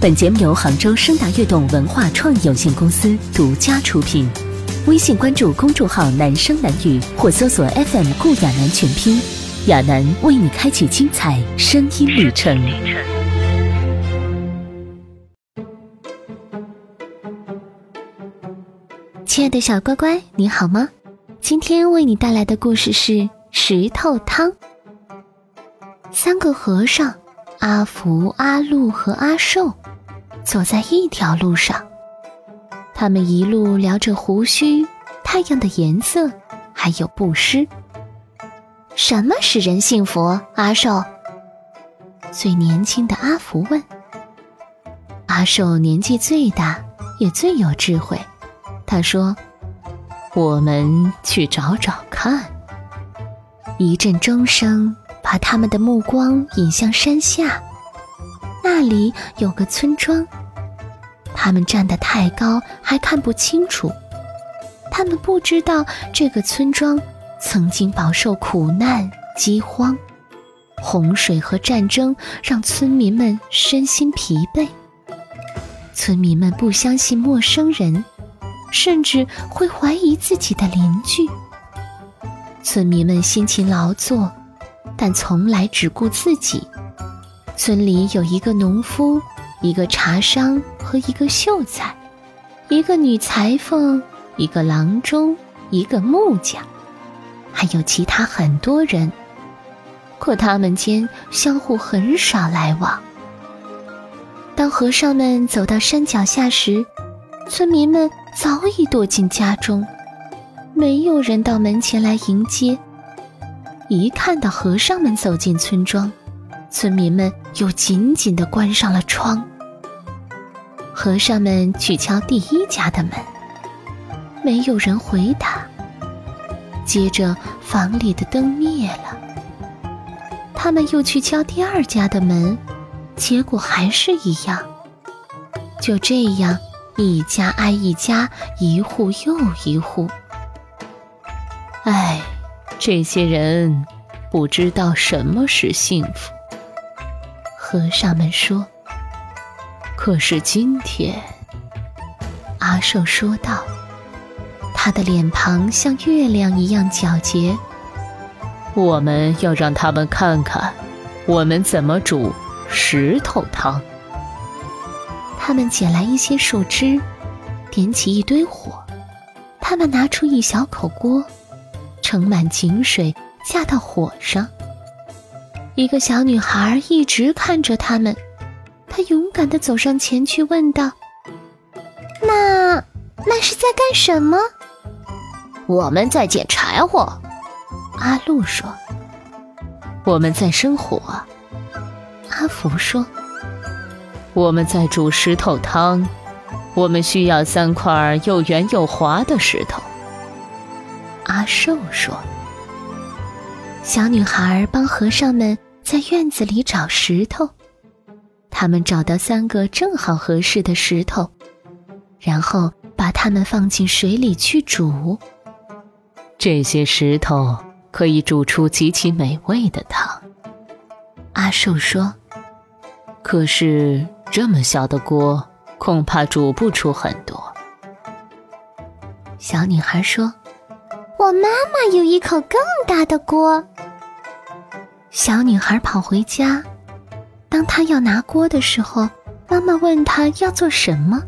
本节目由杭州声达悦动文化创意有限公司独家出品。微信关注公众号“男声男语”或搜索 FM“ 顾亚楠全拼”，亚楠为你开启精彩声音旅程。亲爱的小乖乖，你好吗？今天为你带来的故事是石头汤。三个和尚，阿福、阿禄和阿寿，走在一条路上。他们一路聊着胡须、太阳的颜色，还有布施。什么使人幸福？阿寿。最年轻的阿福问。阿寿年纪最大，也最有智慧。他说：“我们去找找看。”一阵钟声把他们的目光引向山下，那里有个村庄。他们站得太高，还看不清楚。他们不知道这个村庄曾经饱受苦难、饥荒、洪水和战争，让村民们身心疲惫。村民们不相信陌生人。甚至会怀疑自己的邻居。村民们辛勤劳作，但从来只顾自己。村里有一个农夫，一个茶商和一个秀才，一个女裁缝，一个郎中，一个木匠，还有其他很多人。可他们间相互很少来往。当和尚们走到山脚下时，村民们。早已躲进家中，没有人到门前来迎接。一看到和尚们走进村庄，村民们又紧紧地关上了窗。和尚们去敲第一家的门，没有人回答。接着房里的灯灭了，他们又去敲第二家的门，结果还是一样。就这样。一家挨一家，一户又一户。唉，这些人不知道什么是幸福。和尚们说。可是今天，阿寿说道，他的脸庞像月亮一样皎洁。我们要让他们看看，我们怎么煮石头汤。他们捡来一些树枝，点起一堆火。他们拿出一小口锅，盛满井水，架到火上。一个小女孩一直看着他们，她勇敢地走上前去，问道：“那那是在干什么？”“我们在捡柴火。”阿禄说。“我们在生火。”阿福说。我们在煮石头汤，我们需要三块又圆又滑的石头。阿寿说：“小女孩帮和尚们在院子里找石头，他们找到三个正好合适的石头，然后把它们放进水里去煮。这些石头可以煮出极其美味的汤。”阿寿说：“可是。”这么小的锅，恐怕煮不出很多。小女孩说：“我妈妈有一口更大的锅。”小女孩跑回家，当她要拿锅的时候，妈妈问她要做什么。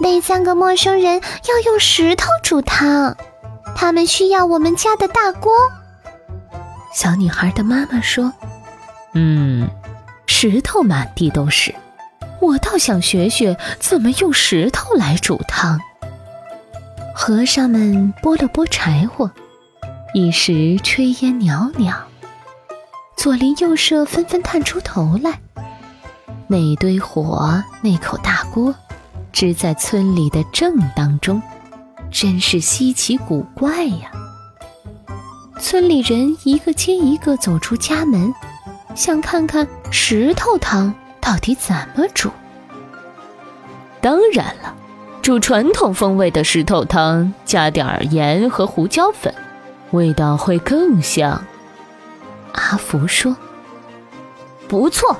那三个陌生人要用石头煮汤，他们需要我们家的大锅。小女孩的妈妈说：“嗯。”石头满地都是，我倒想学学怎么用石头来煮汤。和尚们拨了拨柴火，一时炊烟袅袅，左邻右舍纷纷探出头来。那堆火，那口大锅，支在村里的正当中，真是稀奇古怪呀！村里人一个接一个走出家门。想看看石头汤到底怎么煮？当然了，煮传统风味的石头汤，加点盐和胡椒粉，味道会更香。阿福说：“不错。”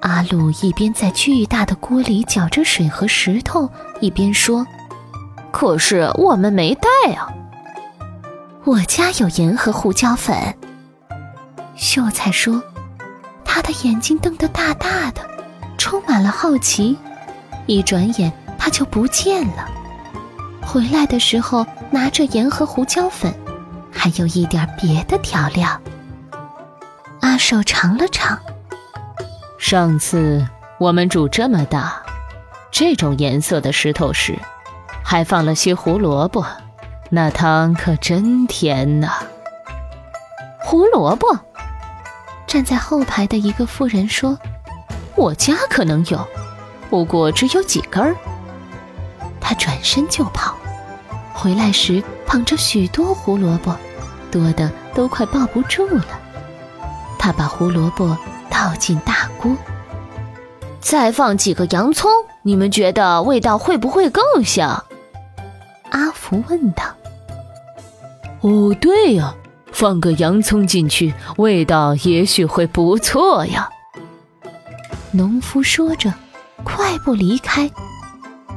阿鲁一边在巨大的锅里搅着水和石头，一边说：“可是我们没带啊。”我家有盐和胡椒粉。秀才说，他的眼睛瞪得大大的，充满了好奇。一转眼他就不见了。回来的时候拿着盐和胡椒粉，还有一点别的调料。阿寿尝了尝，上次我们煮这么大、这种颜色的石头时，还放了些胡萝卜。那汤可真甜呐！胡萝卜，站在后排的一个妇人说：“我家可能有，不过只有几根儿。”他转身就跑，回来时捧着许多胡萝卜，多的都快抱不住了。他把胡萝卜倒进大锅，再放几个洋葱，你们觉得味道会不会更香？阿福问道。哦，对呀，放个洋葱进去，味道也许会不错呀。农夫说着，快步离开。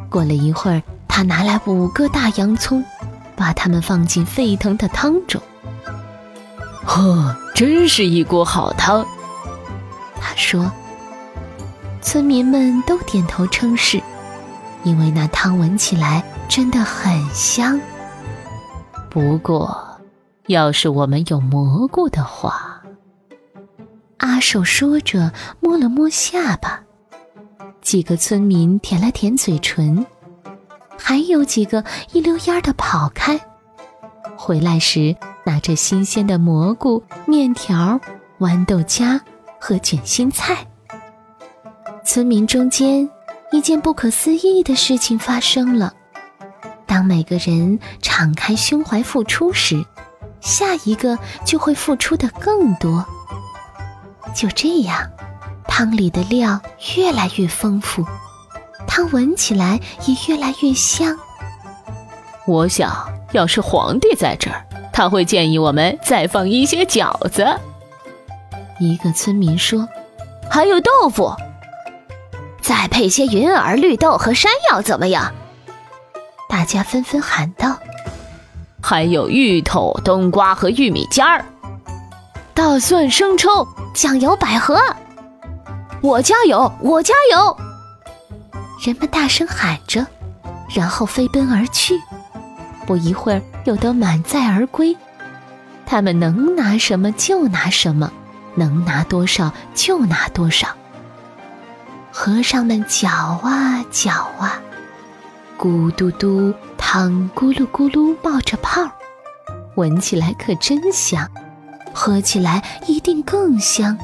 过了一会儿，他拿来五个大洋葱，把它们放进沸腾的汤中。呵，真是一锅好汤，他说。村民们都点头称是，因为那汤闻起来真的很香。不过，要是我们有蘑菇的话，阿寿说着摸了摸下巴。几个村民舔了舔嘴唇，还有几个一溜烟的跑开。回来时拿着新鲜的蘑菇、面条、豌豆荚和卷心菜。村民中间，一件不可思议的事情发生了。当每个人敞开胸怀付出时，下一个就会付出的更多。就这样，汤里的料越来越丰富，汤闻起来也越来越香。我想要是皇帝在这儿，他会建议我们再放一些饺子。一个村民说：“还有豆腐，再配些云耳、绿豆和山药，怎么样？”大家纷纷喊道：“还有芋头、冬瓜和玉米尖儿，大蒜、生抽、酱油、百合。我家有，我家有！”人们大声喊着，然后飞奔而去。不一会儿，又都满载而归。他们能拿什么就拿什么，能拿多少就拿多少。和尚们搅啊搅啊。咕嘟嘟，汤咕噜咕噜冒着泡，闻起来可真香，喝起来一定更香。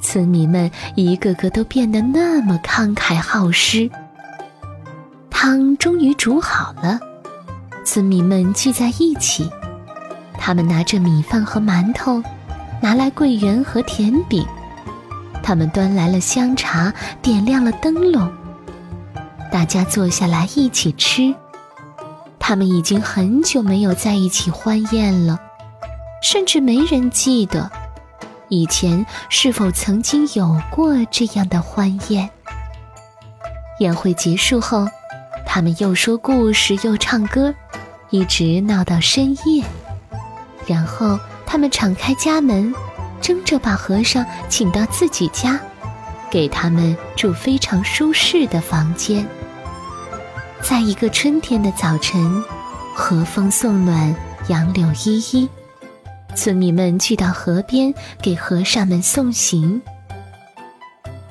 村民们一个个都变得那么慷慨好施。汤终于煮好了，村民们聚在一起，他们拿着米饭和馒头，拿来桂圆和甜饼，他们端来了香茶，点亮了灯笼。大家坐下来一起吃，他们已经很久没有在一起欢宴了，甚至没人记得以前是否曾经有过这样的欢宴。宴会结束后，他们又说故事又唱歌，一直闹到深夜。然后他们敞开家门，争着把和尚请到自己家。给他们住非常舒适的房间。在一个春天的早晨，和风送暖，杨柳依依，村民们聚到河边给和尚们送行。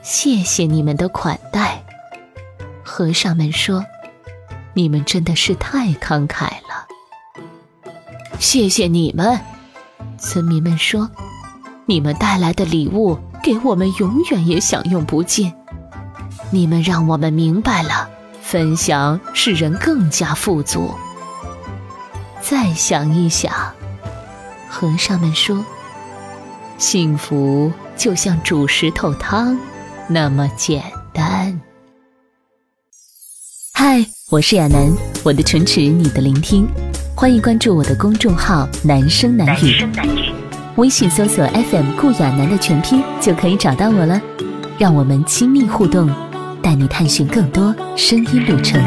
谢谢你们的款待，和尚们说：“你们真的是太慷慨了。”谢谢你们，村民们说：“你们带来的礼物。”给我们永远也享用不尽，你们让我们明白了，分享使人更加富足。再想一想，和尚们说，幸福就像煮石头汤那么简单。嗨，我是亚楠，我的唇齿，你的聆听，欢迎关注我的公众号“男声男语”。微信搜索 FM 顾亚楠的全拼就可以找到我了。让我们亲密互动，带你探寻更多声音旅程。